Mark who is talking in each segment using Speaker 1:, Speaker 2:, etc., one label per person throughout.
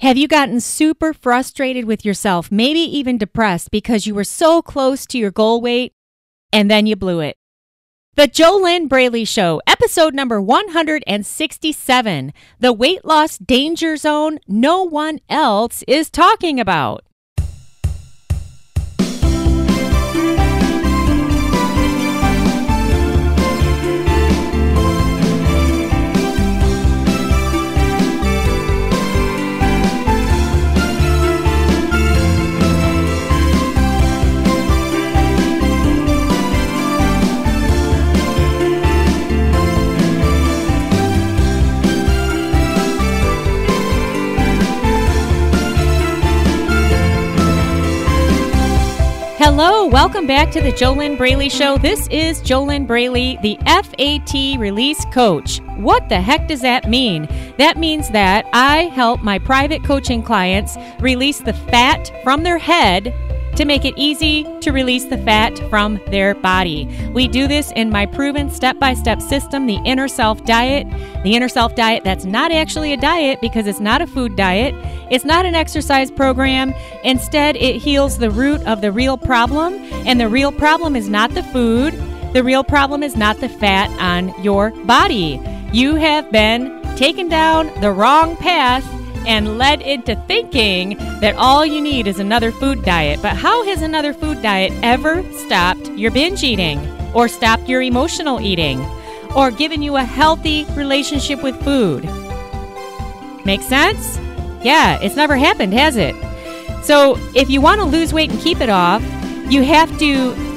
Speaker 1: Have you gotten super frustrated with yourself, maybe even depressed because you were so close to your goal weight and then you blew it? The JoLynn Braley Show, episode number 167 The Weight Loss Danger Zone No One Else is Talking About. Hello, welcome back to the JoLynn Braley Show. This is JoLynn Braley, the FAT release coach. What the heck does that mean? That means that I help my private coaching clients release the fat from their head to make it easy to release the fat from their body. We do this in my proven step by step system, the Inner Self Diet. The Inner Self Diet, that's not actually a diet because it's not a food diet, it's not an exercise program. Instead, it heals the root of the real problem, and the real problem is not the food. The real problem is not the fat on your body. You have been taken down the wrong path and led into thinking that all you need is another food diet. But how has another food diet ever stopped your binge eating or stopped your emotional eating or given you a healthy relationship with food? Make sense? Yeah, it's never happened, has it? So, if you want to lose weight and keep it off, you have to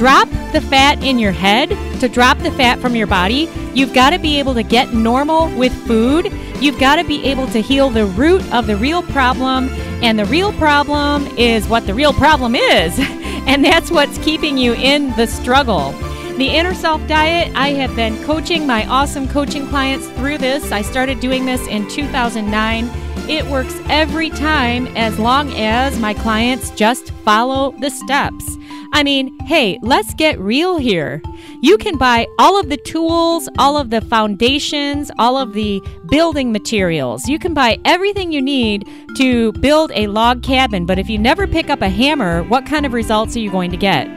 Speaker 1: drop the fat in your head. To drop the fat from your body, you've got to be able to get normal with food You've got to be able to heal the root of the real problem. And the real problem is what the real problem is. and that's what's keeping you in the struggle. The Inner Self Diet, I have been coaching my awesome coaching clients through this. I started doing this in 2009. It works every time as long as my clients just follow the steps. I mean, hey, let's get real here. You can buy all of the tools, all of the foundations, all of the building materials. You can buy everything you need to build a log cabin, but if you never pick up a hammer, what kind of results are you going to get?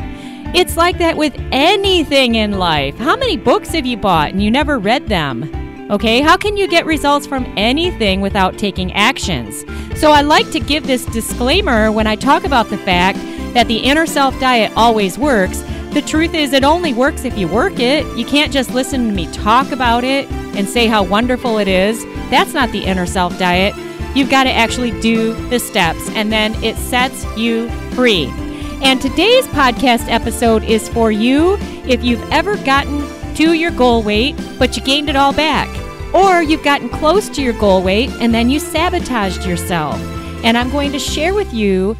Speaker 1: It's like that with anything in life. How many books have you bought and you never read them? Okay, how can you get results from anything without taking actions? So I like to give this disclaimer when I talk about the fact that the inner self diet always works. The truth is, it only works if you work it. You can't just listen to me talk about it and say how wonderful it is. That's not the inner self diet. You've got to actually do the steps, and then it sets you free. And today's podcast episode is for you if you've ever gotten to your goal weight, but you gained it all back. Or you've gotten close to your goal weight and then you sabotaged yourself. And I'm going to share with you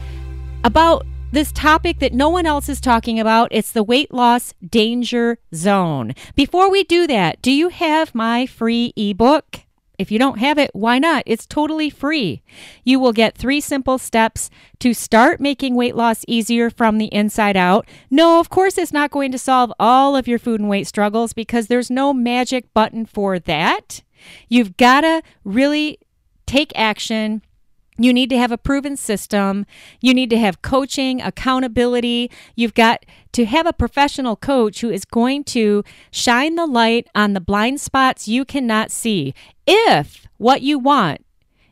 Speaker 1: about this topic that no one else is talking about. It's the weight loss danger zone. Before we do that, do you have my free ebook? If you don't have it, why not? It's totally free. You will get three simple steps to start making weight loss easier from the inside out. No, of course, it's not going to solve all of your food and weight struggles because there's no magic button for that. You've got to really take action you need to have a proven system. You need to have coaching, accountability. You've got to have a professional coach who is going to shine the light on the blind spots you cannot see. If what you want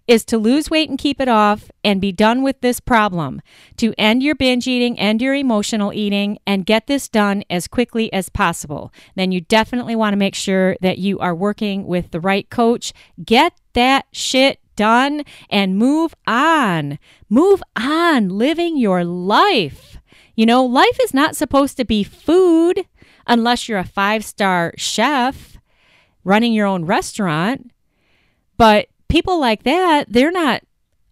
Speaker 1: is to lose weight and keep it off and be done with this problem, to end your binge eating, end your emotional eating, and get this done as quickly as possible, then you definitely want to make sure that you are working with the right coach. Get that shit done and move on. Move on, living your life. You know, life is not supposed to be food unless you're a five star chef running your own restaurant. But people like that, they're not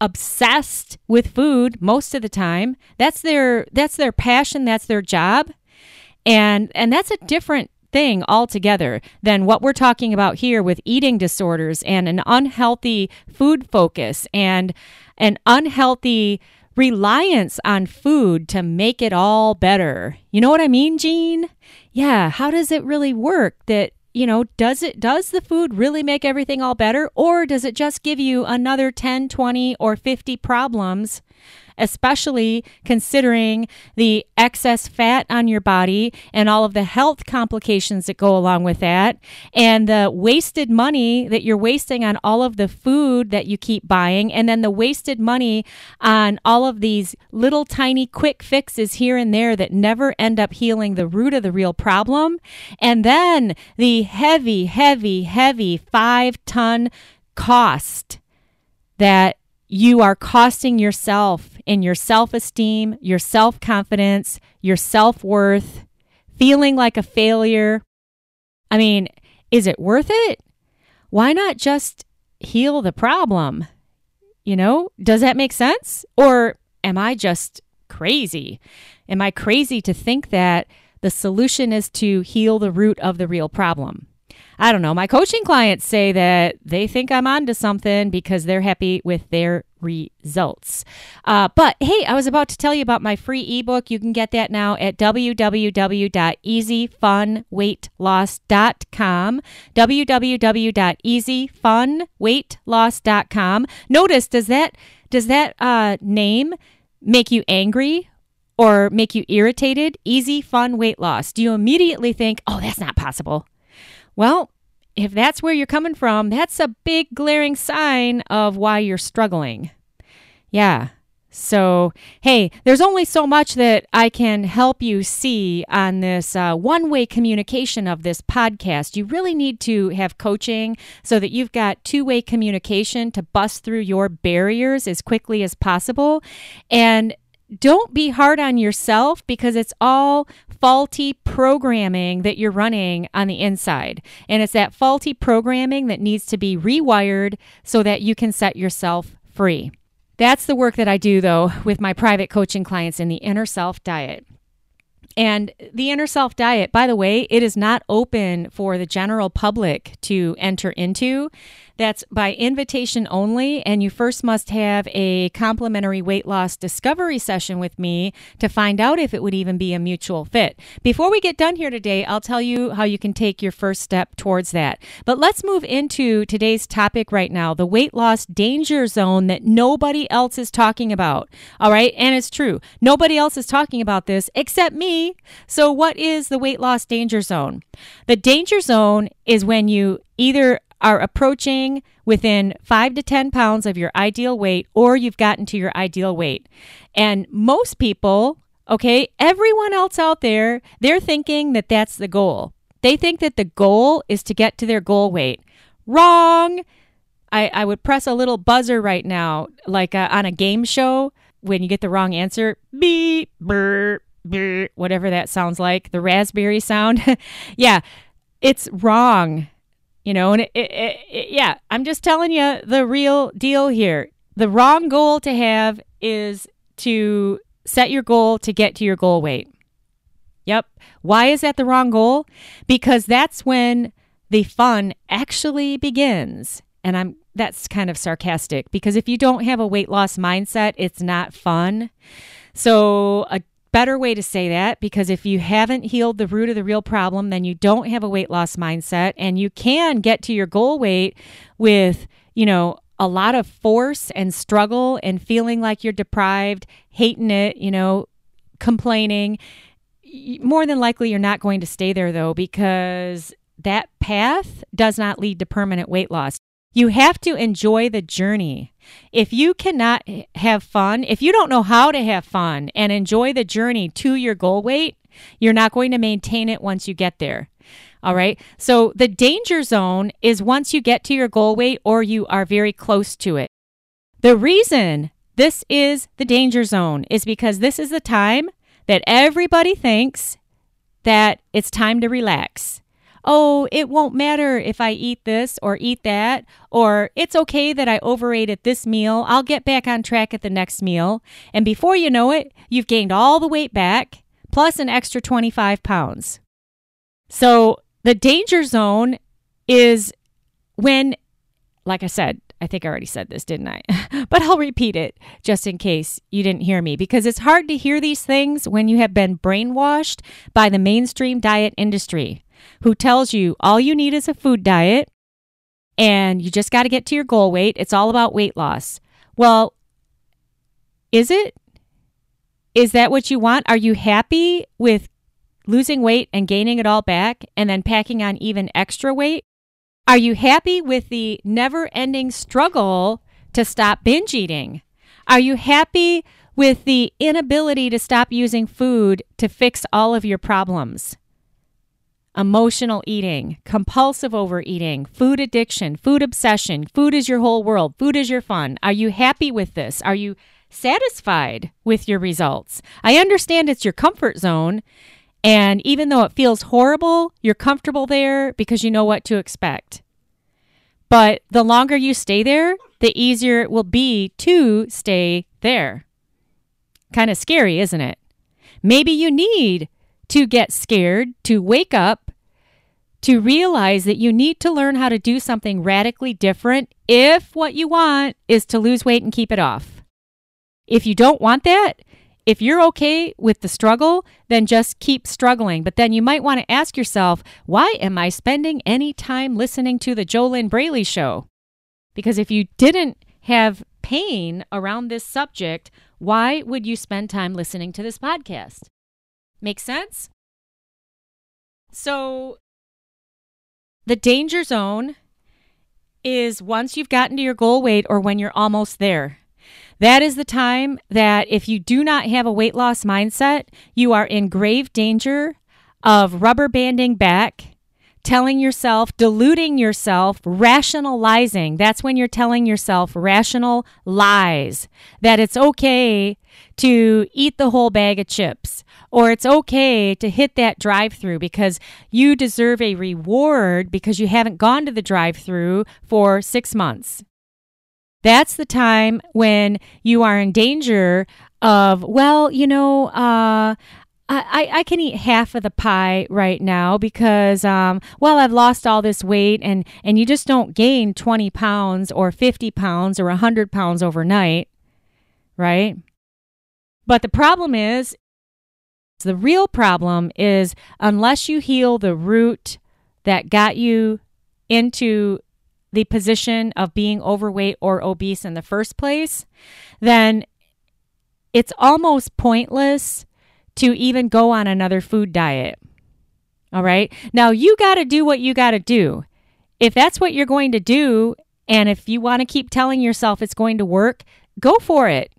Speaker 1: obsessed with food most of the time. That's their that's their passion, that's their job. And and that's a different thing altogether than what we're talking about here with eating disorders and an unhealthy food focus and an unhealthy reliance on food to make it all better. You know what I mean, Jean? Yeah, how does it really work that you know, does it does the food really make everything all better or does it just give you another 10, 20 or 50 problems especially considering the excess fat on your body and all of the health complications that go along with that, and the wasted money that you're wasting on all of the food that you keep buying, and then the wasted money on all of these little tiny quick fixes here and there that never end up healing the root of the real problem, and then the heavy, heavy, heavy five ton cost that you are costing yourself in your self esteem, your self confidence, your self worth, feeling like a failure. I mean, is it worth it? Why not just heal the problem? You know, does that make sense? Or am I just crazy? Am I crazy to think that the solution is to heal the root of the real problem? I don't know. My coaching clients say that they think I'm onto something because they're happy with their results. Uh, but hey, I was about to tell you about my free ebook. You can get that now at www.easyfunweightloss.com. www.easyfunweightloss.com. Notice does that does that uh, name make you angry or make you irritated? Easy fun weight loss. Do you immediately think, "Oh, that's not possible"? Well, if that's where you're coming from, that's a big glaring sign of why you're struggling. Yeah. So, hey, there's only so much that I can help you see on this uh, one way communication of this podcast. You really need to have coaching so that you've got two way communication to bust through your barriers as quickly as possible. And don't be hard on yourself because it's all faulty programming that you're running on the inside. And it's that faulty programming that needs to be rewired so that you can set yourself free. That's the work that I do, though, with my private coaching clients in the inner self diet. And the inner self diet, by the way, it is not open for the general public to enter into. That's by invitation only, and you first must have a complimentary weight loss discovery session with me to find out if it would even be a mutual fit. Before we get done here today, I'll tell you how you can take your first step towards that. But let's move into today's topic right now the weight loss danger zone that nobody else is talking about. All right, and it's true. Nobody else is talking about this except me. So, what is the weight loss danger zone? The danger zone is when you either are approaching within five to 10 pounds of your ideal weight, or you've gotten to your ideal weight. And most people, okay, everyone else out there, they're thinking that that's the goal. They think that the goal is to get to their goal weight. Wrong. I, I would press a little buzzer right now, like uh, on a game show when you get the wrong answer. Beep, burr, burr, whatever that sounds like, the raspberry sound. yeah, it's wrong. You know, and it, it, it, yeah, I'm just telling you the real deal here. The wrong goal to have is to set your goal to get to your goal weight. Yep. Why is that the wrong goal? Because that's when the fun actually begins. And I'm that's kind of sarcastic because if you don't have a weight loss mindset, it's not fun. So a better way to say that because if you haven't healed the root of the real problem, then you don't have a weight loss mindset and you can get to your goal weight with, you know, a lot of force and struggle and feeling like you're deprived, hating it, you know, complaining. More than likely, you're not going to stay there though, because that path does not lead to permanent weight loss. You have to enjoy the journey. If you cannot have fun, if you don't know how to have fun and enjoy the journey to your goal weight, you're not going to maintain it once you get there. All right. So the danger zone is once you get to your goal weight or you are very close to it. The reason this is the danger zone is because this is the time that everybody thinks that it's time to relax oh, it won't matter if I eat this or eat that, or it's okay that I overate at this meal. I'll get back on track at the next meal. And before you know it, you've gained all the weight back plus an extra 25 pounds. So the danger zone is when, like I said, I think I already said this, didn't I? but I'll repeat it just in case you didn't hear me because it's hard to hear these things when you have been brainwashed by the mainstream diet industry. Who tells you all you need is a food diet and you just got to get to your goal weight. It's all about weight loss. Well, is it? Is that what you want? Are you happy with losing weight and gaining it all back and then packing on even extra weight? Are you happy with the never ending struggle to stop binge eating? Are you happy with the inability to stop using food to fix all of your problems? Emotional eating, compulsive overeating, food addiction, food obsession, food is your whole world, food is your fun. Are you happy with this? Are you satisfied with your results? I understand it's your comfort zone. And even though it feels horrible, you're comfortable there because you know what to expect. But the longer you stay there, the easier it will be to stay there. Kind of scary, isn't it? Maybe you need to get scared, to wake up, to realize that you need to learn how to do something radically different if what you want is to lose weight and keep it off. If you don't want that, if you're okay with the struggle, then just keep struggling. But then you might want to ask yourself, why am I spending any time listening to the JoLynn Braley show? Because if you didn't have pain around this subject, why would you spend time listening to this podcast? Make sense? So, the danger zone is once you've gotten to your goal weight or when you're almost there. That is the time that if you do not have a weight loss mindset, you are in grave danger of rubber banding back telling yourself, deluding yourself, rationalizing. That's when you're telling yourself rational lies that it's okay to eat the whole bag of chips or it's okay to hit that drive through because you deserve a reward because you haven't gone to the drive through for six months. That's the time when you are in danger of, well, you know, uh, I, I can eat half of the pie right now because, um, well, I've lost all this weight and, and you just don't gain 20 pounds or 50 pounds or 100 pounds overnight, right? But the problem is, the real problem is unless you heal the root that got you into the position of being overweight or obese in the first place, then it's almost pointless to even go on another food diet. All right. Now you got to do what you got to do. If that's what you're going to do, and if you want to keep telling yourself it's going to work, go for it.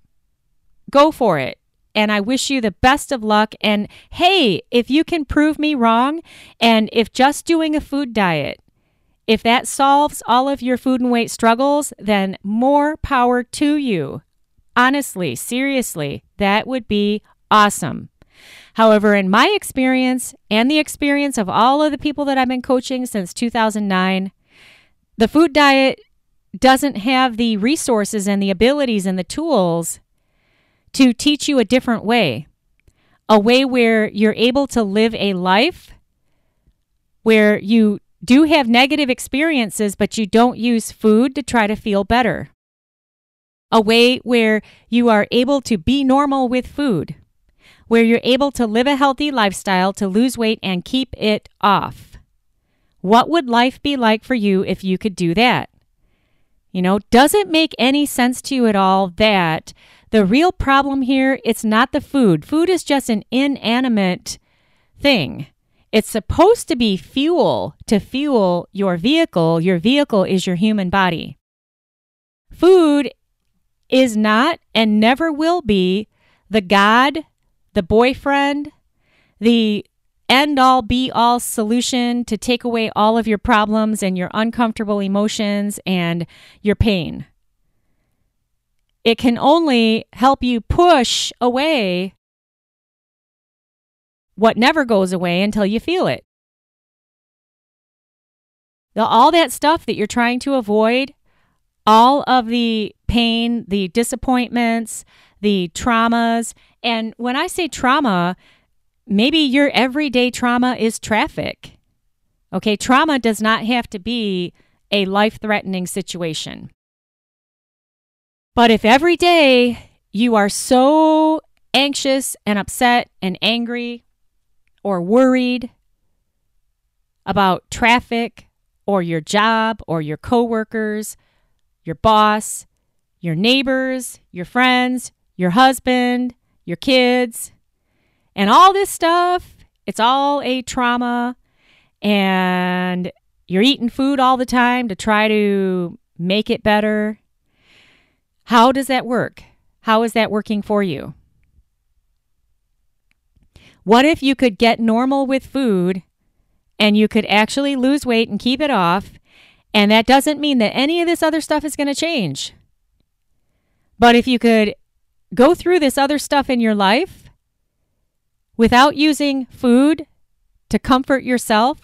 Speaker 1: Go for it. And I wish you the best of luck. And hey, if you can prove me wrong, and if just doing a food diet, if that solves all of your food and weight struggles, then more power to you. Honestly, seriously, that would be awesome. However, in my experience and the experience of all of the people that I've been coaching since 2009, the food diet doesn't have the resources and the abilities and the tools to teach you a different way, a way where you're able to live a life where you do have negative experiences, but you don't use food to try to feel better. A way where you are able to be normal with food where you're able to live a healthy lifestyle to lose weight and keep it off. What would life be like for you if you could do that? You know, does it make any sense to you at all that the real problem here it's not the food. Food is just an inanimate thing. It's supposed to be fuel to fuel your vehicle. Your vehicle is your human body. Food is not and never will be the God the boyfriend, the end all be all solution to take away all of your problems and your uncomfortable emotions and your pain. It can only help you push away what never goes away until you feel it. The, all that stuff that you're trying to avoid, all of the pain, the disappointments, the traumas, and when I say trauma, maybe your everyday trauma is traffic. Okay, trauma does not have to be a life threatening situation. But if every day you are so anxious and upset and angry or worried about traffic or your job or your coworkers, your boss, your neighbors, your friends, your husband, your kids, and all this stuff, it's all a trauma and you're eating food all the time to try to make it better. How does that work? How is that working for you? What if you could get normal with food and you could actually lose weight and keep it off? And that doesn't mean that any of this other stuff is going to change. But if you could go through this other stuff in your life without using food to comfort yourself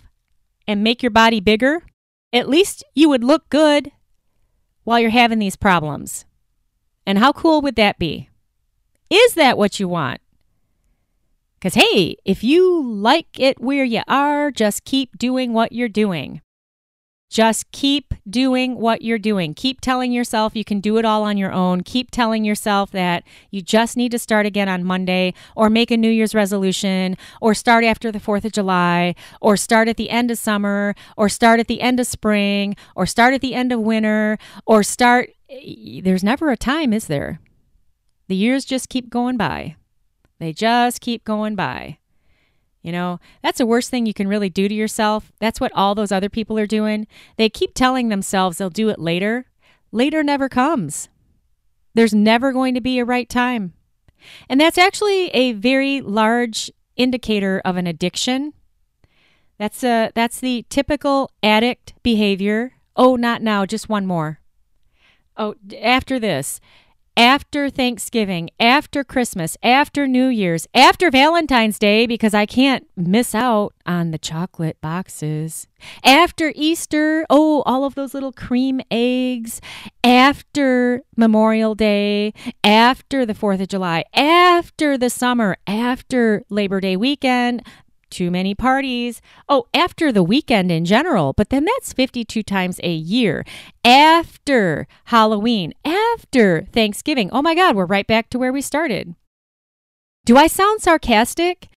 Speaker 1: and make your body bigger, at least you would look good while you're having these problems. And how cool would that be? Is that what you want? Because, hey, if you like it where you are, just keep doing what you're doing. Just keep doing what you're doing. Keep telling yourself you can do it all on your own. Keep telling yourself that you just need to start again on Monday or make a New Year's resolution or start after the 4th of July or start at the end of summer or start at the end of spring or start at the end of winter or start. There's never a time, is there? The years just keep going by. They just keep going by. You know, that's the worst thing you can really do to yourself. That's what all those other people are doing. They keep telling themselves they'll do it later. Later never comes. There's never going to be a right time. And that's actually a very large indicator of an addiction. That's a that's the typical addict behavior. Oh, not now, just one more. Oh, after this after Thanksgiving, after Christmas, after New Year's, after Valentine's Day, because I can't miss out on the chocolate boxes, after Easter, oh, all of those little cream eggs, after Memorial Day, after the 4th of July, after the summer, after Labor Day weekend, too many parties. Oh, after the weekend in general, but then that's 52 times a year. After Halloween, after Thanksgiving. Oh my God, we're right back to where we started. Do I sound sarcastic?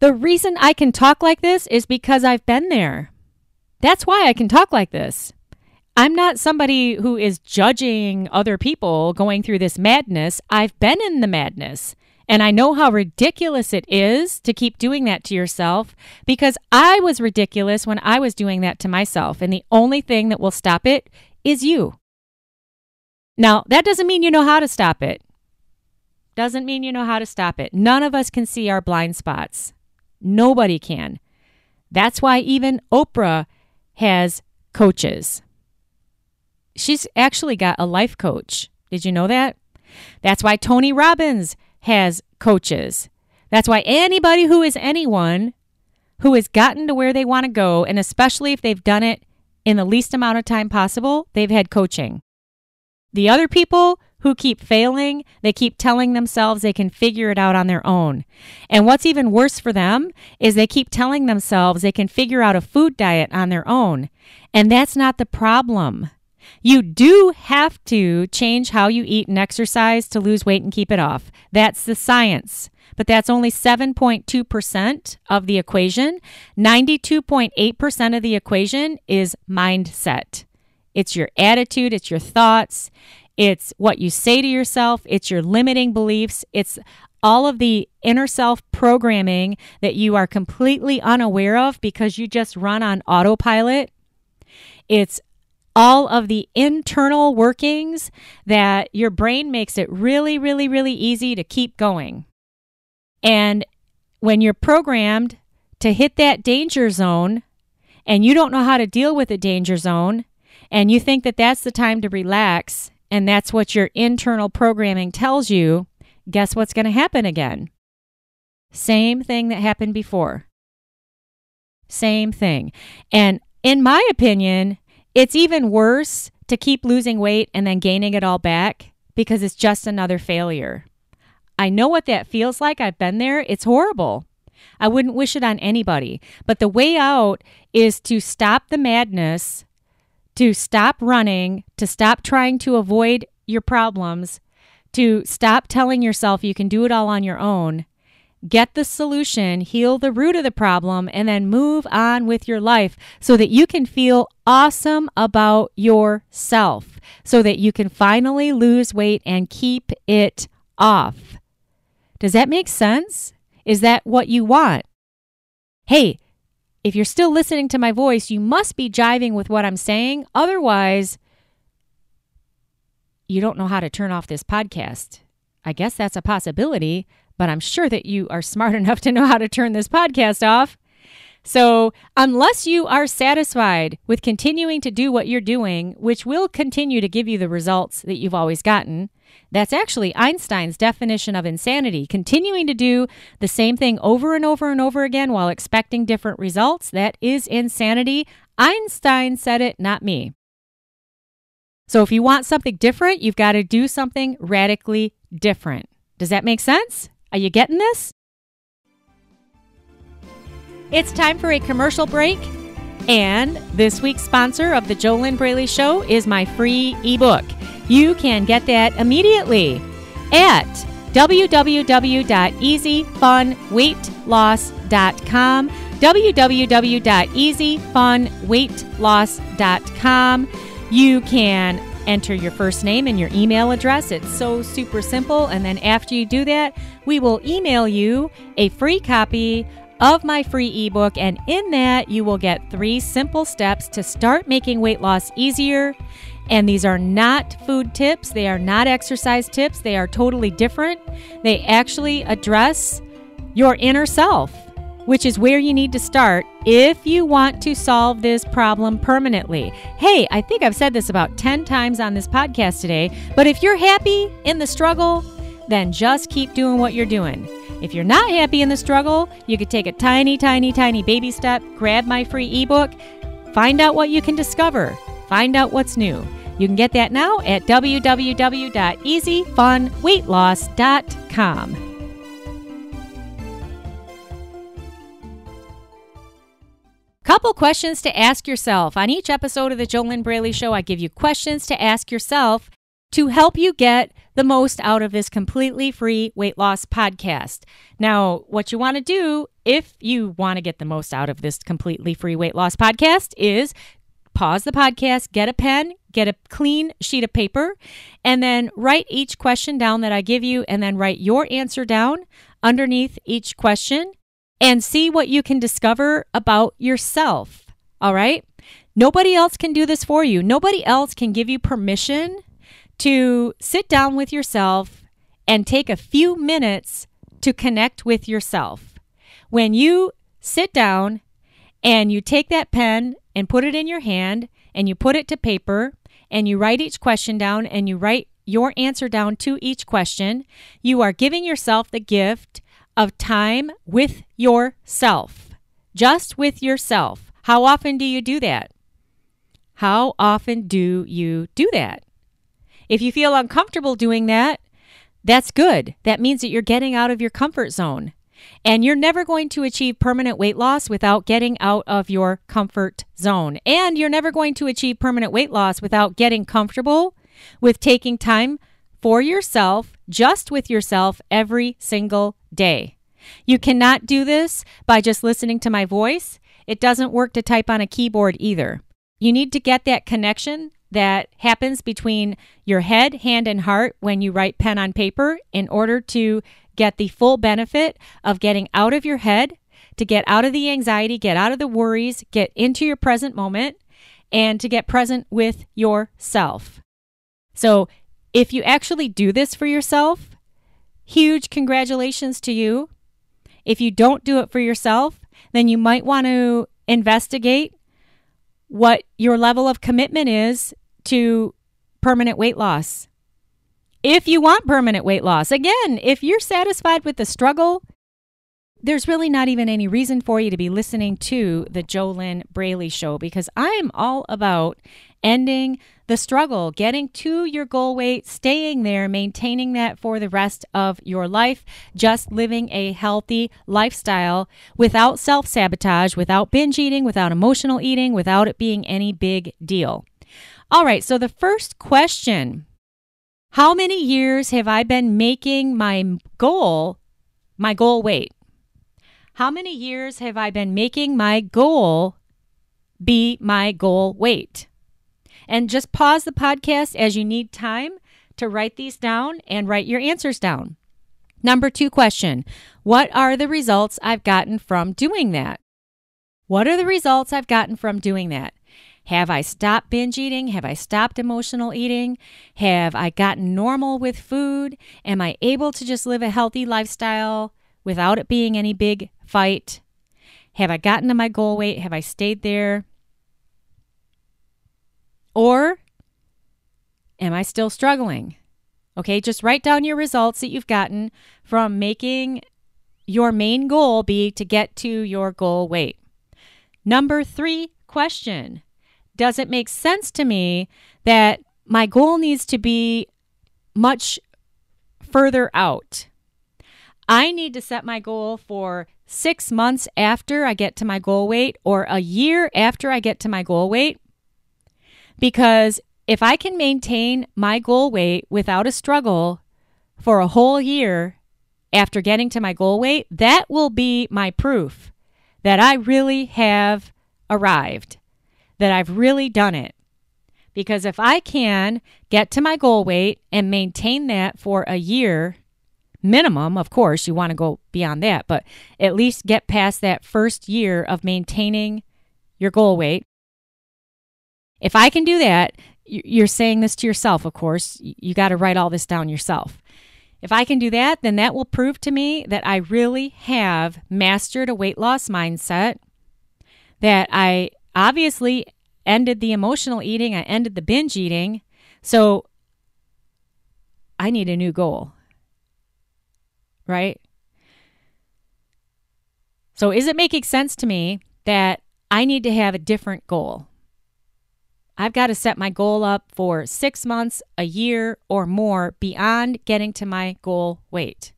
Speaker 1: The reason I can talk like this is because I've been there. That's why I can talk like this. I'm not somebody who is judging other people going through this madness. I've been in the madness. And I know how ridiculous it is to keep doing that to yourself because I was ridiculous when I was doing that to myself. And the only thing that will stop it is you. Now, that doesn't mean you know how to stop it. Doesn't mean you know how to stop it. None of us can see our blind spots. Nobody can. That's why even Oprah has coaches. She's actually got a life coach. Did you know that? That's why Tony Robbins has coaches. That's why anybody who is anyone who has gotten to where they want to go, and especially if they've done it in the least amount of time possible, they've had coaching. The other people who keep failing, they keep telling themselves they can figure it out on their own. And what's even worse for them is they keep telling themselves they can figure out a food diet on their own. And that's not the problem. You do have to change how you eat and exercise to lose weight and keep it off. That's the science. But that's only 7.2% of the equation. 92.8% of the equation is mindset. It's your attitude, it's your thoughts, it's what you say to yourself, it's your limiting beliefs, it's all of the inner self programming that you are completely unaware of because you just run on autopilot. It's all of the internal workings that your brain makes it really, really, really easy to keep going. And when you're programmed to hit that danger zone and you don't know how to deal with a danger zone and you think that that's the time to relax and that's what your internal programming tells you, guess what's going to happen again? Same thing that happened before. Same thing. And in my opinion, it's even worse to keep losing weight and then gaining it all back because it's just another failure. I know what that feels like. I've been there. It's horrible. I wouldn't wish it on anybody. But the way out is to stop the madness, to stop running, to stop trying to avoid your problems, to stop telling yourself you can do it all on your own. Get the solution, heal the root of the problem, and then move on with your life so that you can feel awesome about yourself, so that you can finally lose weight and keep it off. Does that make sense? Is that what you want? Hey, if you're still listening to my voice, you must be jiving with what I'm saying. Otherwise, you don't know how to turn off this podcast. I guess that's a possibility, but I'm sure that you are smart enough to know how to turn this podcast off. So, unless you are satisfied with continuing to do what you're doing, which will continue to give you the results that you've always gotten, that's actually Einstein's definition of insanity. Continuing to do the same thing over and over and over again while expecting different results, that is insanity. Einstein said it, not me. So, if you want something different, you've got to do something radically different. Does that make sense? Are you getting this? It's time for a commercial break. And this week's sponsor of the JoLynn Braley Show is my free ebook. You can get that immediately at www.easyfunweightloss.com www.easyfunweightloss.com you can enter your first name and your email address. It's so super simple. And then after you do that, we will email you a free copy of my free ebook. And in that, you will get three simple steps to start making weight loss easier. And these are not food tips, they are not exercise tips, they are totally different. They actually address your inner self which is where you need to start if you want to solve this problem permanently. Hey, I think I've said this about 10 times on this podcast today, but if you're happy in the struggle, then just keep doing what you're doing. If you're not happy in the struggle, you could take a tiny, tiny, tiny baby step, grab my free ebook, find out what you can discover, find out what's new. You can get that now at www.easyfunweightloss.com. Couple questions to ask yourself. On each episode of the JoLynn Braley Show, I give you questions to ask yourself to help you get the most out of this completely free weight loss podcast. Now, what you want to do if you want to get the most out of this completely free weight loss podcast is pause the podcast, get a pen, get a clean sheet of paper, and then write each question down that I give you, and then write your answer down underneath each question and see what you can discover about yourself. All right? Nobody else can do this for you. Nobody else can give you permission to sit down with yourself and take a few minutes to connect with yourself. When you sit down and you take that pen and put it in your hand and you put it to paper and you write each question down and you write your answer down to each question, you are giving yourself the gift of time with yourself, just with yourself. How often do you do that? How often do you do that? If you feel uncomfortable doing that, that's good. That means that you're getting out of your comfort zone. And you're never going to achieve permanent weight loss without getting out of your comfort zone. And you're never going to achieve permanent weight loss without getting comfortable with taking time for yourself, just with yourself, every single day. You cannot do this by just listening to my voice. It doesn't work to type on a keyboard either. You need to get that connection that happens between your head, hand, and heart when you write pen on paper in order to get the full benefit of getting out of your head, to get out of the anxiety, get out of the worries, get into your present moment, and to get present with yourself. So if you actually do this for yourself, huge congratulations to you. If you don't do it for yourself, then you might want to investigate what your level of commitment is to permanent weight loss. If you want permanent weight loss, again, if you're satisfied with the struggle, there's really not even any reason for you to be listening to the JoLynn Braley show because I am all about ending the struggle, getting to your goal weight, staying there, maintaining that for the rest of your life, just living a healthy lifestyle without self sabotage, without binge eating, without emotional eating, without it being any big deal. All right, so the first question How many years have I been making my goal my goal weight? How many years have I been making my goal be my goal weight? And just pause the podcast as you need time to write these down and write your answers down. Number two question What are the results I've gotten from doing that? What are the results I've gotten from doing that? Have I stopped binge eating? Have I stopped emotional eating? Have I gotten normal with food? Am I able to just live a healthy lifestyle without it being any big fight? Have I gotten to my goal weight? Have I stayed there? Or am I still struggling? Okay, just write down your results that you've gotten from making your main goal be to get to your goal weight. Number three question does it make sense to me that my goal needs to be much further out? I need to set my goal for six months after I get to my goal weight or a year after I get to my goal weight. Because if I can maintain my goal weight without a struggle for a whole year after getting to my goal weight, that will be my proof that I really have arrived that I've really done it. Because if I can get to my goal weight and maintain that for a year, minimum, of course, you want to go beyond that, but at least get past that first year of maintaining your goal weight. If I can do that, you're saying this to yourself, of course. You got to write all this down yourself. If I can do that, then that will prove to me that I really have mastered a weight loss mindset, that I obviously ended the emotional eating, I ended the binge eating. So I need a new goal. Right? So is it making sense to me that I need to have a different goal? I've got to set my goal up for six months, a year, or more beyond getting to my goal weight.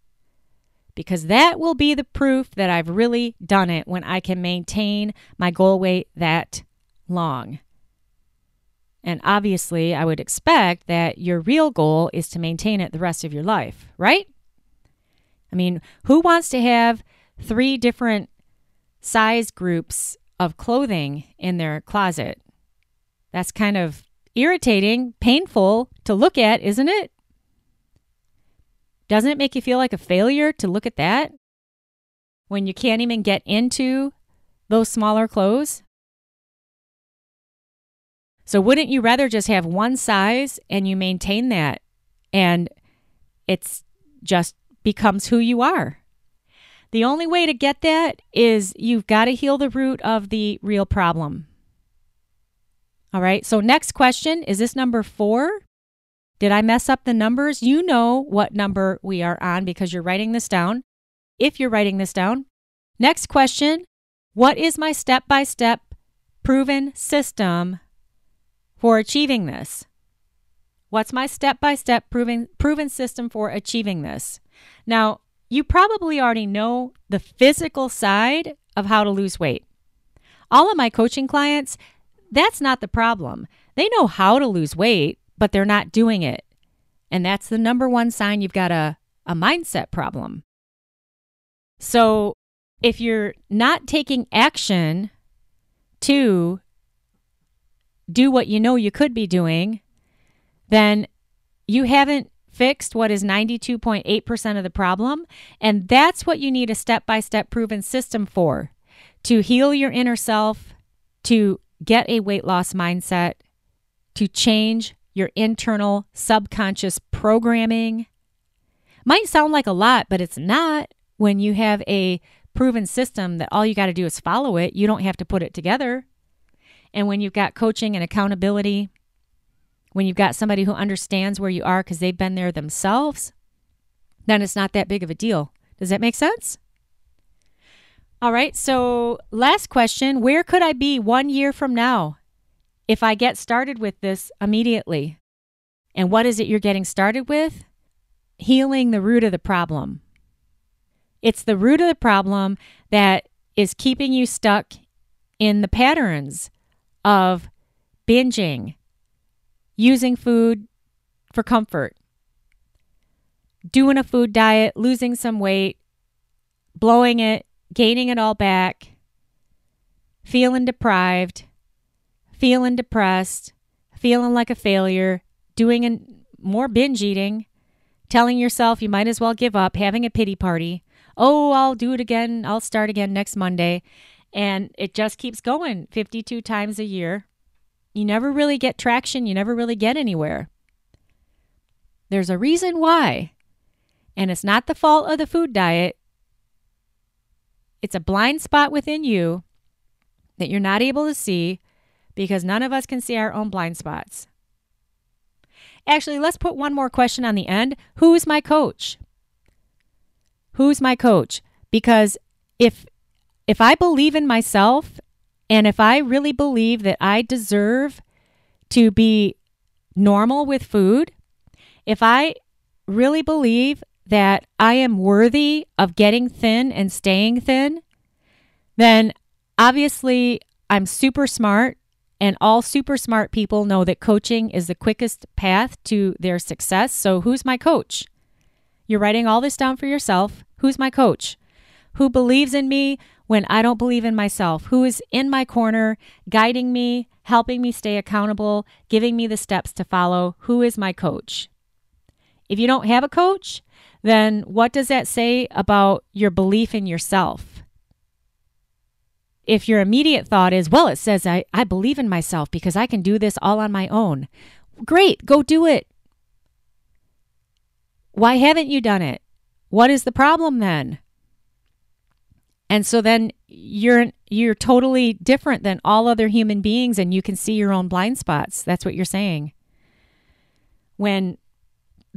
Speaker 1: Because that will be the proof that I've really done it when I can maintain my goal weight that long. And obviously, I would expect that your real goal is to maintain it the rest of your life, right? I mean, who wants to have three different size groups of clothing in their closet? That's kind of irritating, painful to look at, isn't it? Doesn't it make you feel like a failure to look at that when you can't even get into those smaller clothes? So, wouldn't you rather just have one size and you maintain that and it's just becomes who you are? The only way to get that is you've got to heal the root of the real problem. All right. So, next question is this number four? Did I mess up the numbers? You know what number we are on because you're writing this down. If you're writing this down. Next question What is my step by step proven system for achieving this? What's my step by step proven proven system for achieving this? Now, you probably already know the physical side of how to lose weight. All of my coaching clients, that's not the problem. They know how to lose weight, but they're not doing it. And that's the number one sign you've got a, a mindset problem. So if you're not taking action to do what you know you could be doing, then you haven't fixed what is 92.8% of the problem. And that's what you need a step by step proven system for to heal your inner self, to get a weight loss mindset, to change your internal subconscious programming. Might sound like a lot, but it's not when you have a proven system that all you got to do is follow it. You don't have to put it together. And when you've got coaching and accountability, when you've got somebody who understands where you are because they've been there themselves, then it's not that big of a deal. Does that make sense? All right. So, last question Where could I be one year from now if I get started with this immediately? And what is it you're getting started with? Healing the root of the problem. It's the root of the problem that is keeping you stuck in the patterns of binging, using food for comfort, doing a food diet, losing some weight, blowing it, gaining it all back, feeling deprived, feeling depressed, feeling like a failure, doing an, more binge eating, telling yourself you might as well give up, having a pity party. Oh, I'll do it again. I'll start again next Monday. And it just keeps going 52 times a year. You never really get traction. You never really get anywhere. There's a reason why. And it's not the fault of the food diet. It's a blind spot within you that you're not able to see because none of us can see our own blind spots. Actually, let's put one more question on the end. Who's my coach? Who's my coach? Because if if I believe in myself and if I really believe that I deserve to be normal with food, if I really believe that I am worthy of getting thin and staying thin, then obviously I'm super smart and all super smart people know that coaching is the quickest path to their success. So, who's my coach? You're writing all this down for yourself. Who's my coach? Who believes in me when I don't believe in myself? Who is in my corner, guiding me, helping me stay accountable, giving me the steps to follow? Who is my coach? If you don't have a coach, then what does that say about your belief in yourself? if your immediate thought is, well, it says I, I believe in myself because I can do this all on my own, great, go do it. Why haven't you done it? What is the problem then? And so then you're you're totally different than all other human beings and you can see your own blind spots. That's what you're saying. When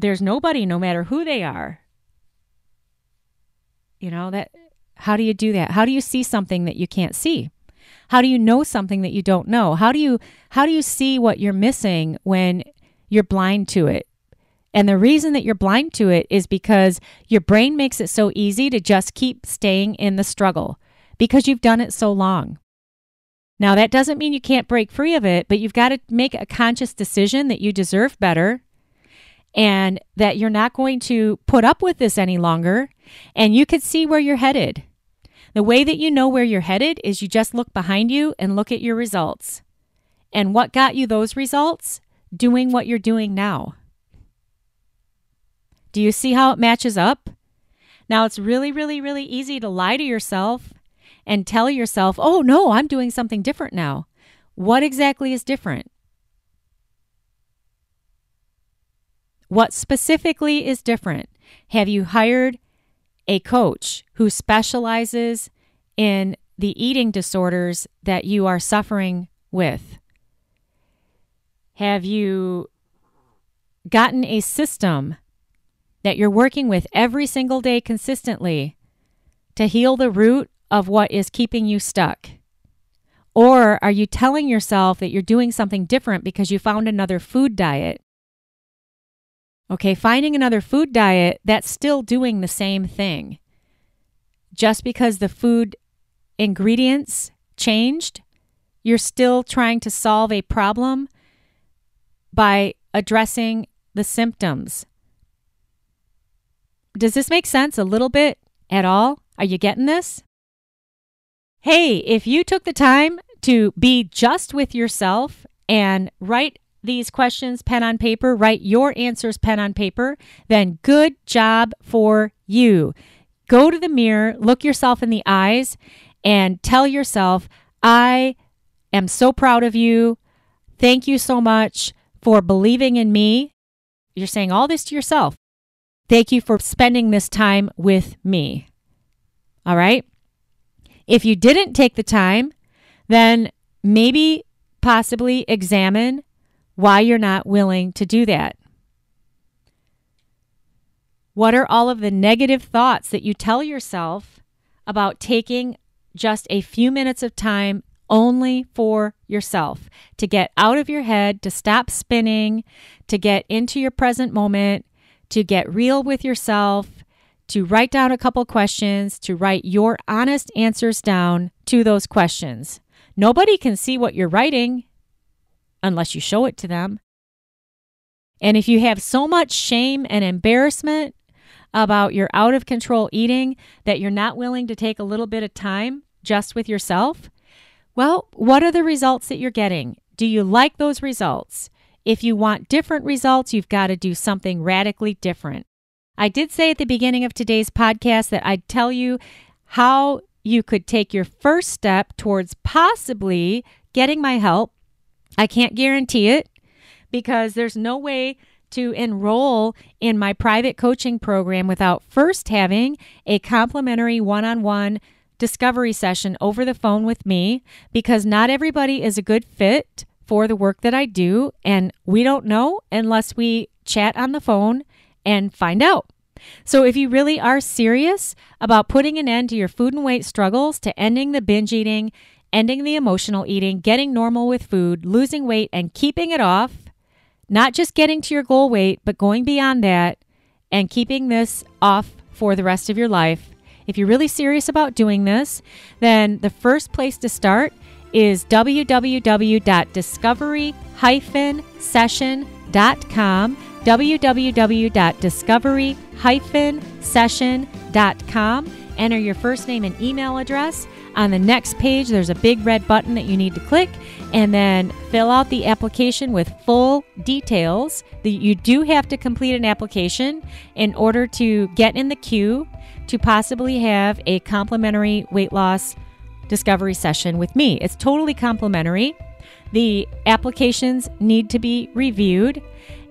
Speaker 1: there's nobody no matter who they are. You know that how do you do that? How do you see something that you can't see? How do you know something that you don't know? How do you how do you see what you're missing when you're blind to it? And the reason that you're blind to it is because your brain makes it so easy to just keep staying in the struggle because you've done it so long. Now, that doesn't mean you can't break free of it, but you've got to make a conscious decision that you deserve better and that you're not going to put up with this any longer. And you could see where you're headed. The way that you know where you're headed is you just look behind you and look at your results. And what got you those results? Doing what you're doing now. Do you see how it matches up? Now, it's really, really, really easy to lie to yourself and tell yourself, oh, no, I'm doing something different now. What exactly is different? What specifically is different? Have you hired a coach who specializes in the eating disorders that you are suffering with? Have you gotten a system that you're working with every single day consistently to heal the root of what is keeping you stuck? Or are you telling yourself that you're doing something different because you found another food diet Okay, finding another food diet that's still doing the same thing. Just because the food ingredients changed, you're still trying to solve a problem by addressing the symptoms. Does this make sense a little bit at all? Are you getting this? Hey, if you took the time to be just with yourself and write these questions pen on paper, write your answers pen on paper, then good job for you. Go to the mirror, look yourself in the eyes, and tell yourself, I am so proud of you. Thank you so much for believing in me. You're saying all this to yourself. Thank you for spending this time with me. All right. If you didn't take the time, then maybe possibly examine why you're not willing to do that. What are all of the negative thoughts that you tell yourself about taking just a few minutes of time only for yourself to get out of your head, to stop spinning, to get into your present moment, to get real with yourself, to write down a couple questions, to write your honest answers down to those questions. Nobody can see what you're writing unless you show it to them. And if you have so much shame and embarrassment about your out of control eating, that you're not willing to take a little bit of time just with yourself? Well, what are the results that you're getting? Do you like those results? If you want different results, you've got to do something radically different. I did say at the beginning of today's podcast that I'd tell you how you could take your first step towards possibly getting my help. I can't guarantee it because there's no way to enroll in my private coaching program without first having a complimentary one on one discovery session over the phone with me because not everybody is a good fit for the work that I do. And we don't know unless we chat on the phone and find out. So, if you really are serious about putting an end to your food and weight struggles, to ending the binge eating, ending the emotional eating, getting normal with food, losing weight, and keeping it off, not just getting to your goal weight, but going beyond that and keeping this off for the rest of your life, if you're really serious about doing this, then the first place to start is www.discovery-session.com www.discovery-session.com enter your first name and email address on the next page there's a big red button that you need to click and then fill out the application with full details you do have to complete an application in order to get in the queue to possibly have a complimentary weight loss discovery session with me. It's totally complimentary. The applications need to be reviewed.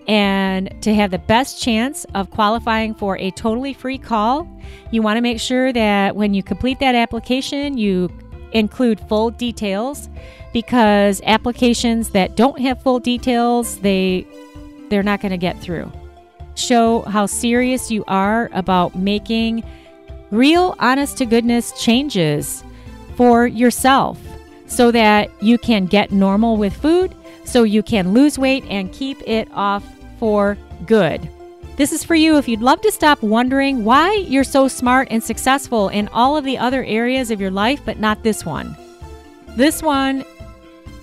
Speaker 1: And to have the best chance of qualifying for a totally free call, you want to make sure that when you complete that application, you include full details because applications that don't have full details, they they're not going to get through. Show how serious you are about making real honest to goodness changes for yourself so that you can get normal with food, so you can lose weight and keep it off for good. This is for you if you'd love to stop wondering why you're so smart and successful in all of the other areas of your life, but not this one. This one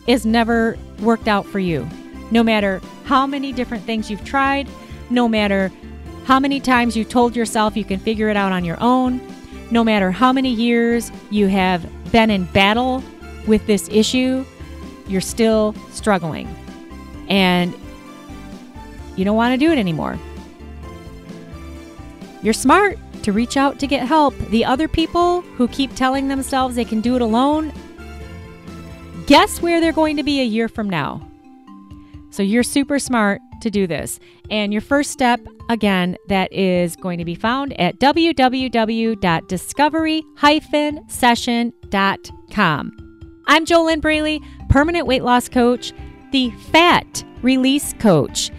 Speaker 1: is never worked out for you. No matter how many different things you've tried, no matter how many times you told yourself you can figure it out on your own, no matter how many years you have been in battle with this issue, you're still struggling. And you don't want to do it anymore. You're smart to reach out to get help. The other people who keep telling themselves they can do it alone, guess where they're going to be a year from now? So you're super smart to do this. And your first step, again, that is going to be found at www.discovery-session.com. I'm JoLynn Braley, permanent weight loss coach, the fat release coach,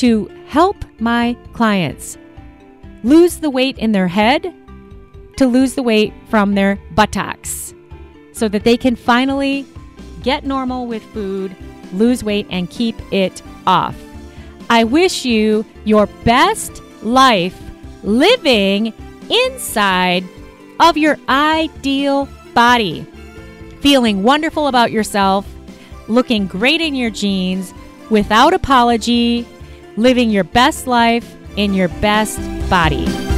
Speaker 1: to help my clients lose the weight in their head to lose the weight from their buttocks so that they can finally get normal with food, lose weight, and keep it off. I wish you your best life living inside of your ideal body, feeling wonderful about yourself, looking great in your jeans, without apology, living your best life in your best body.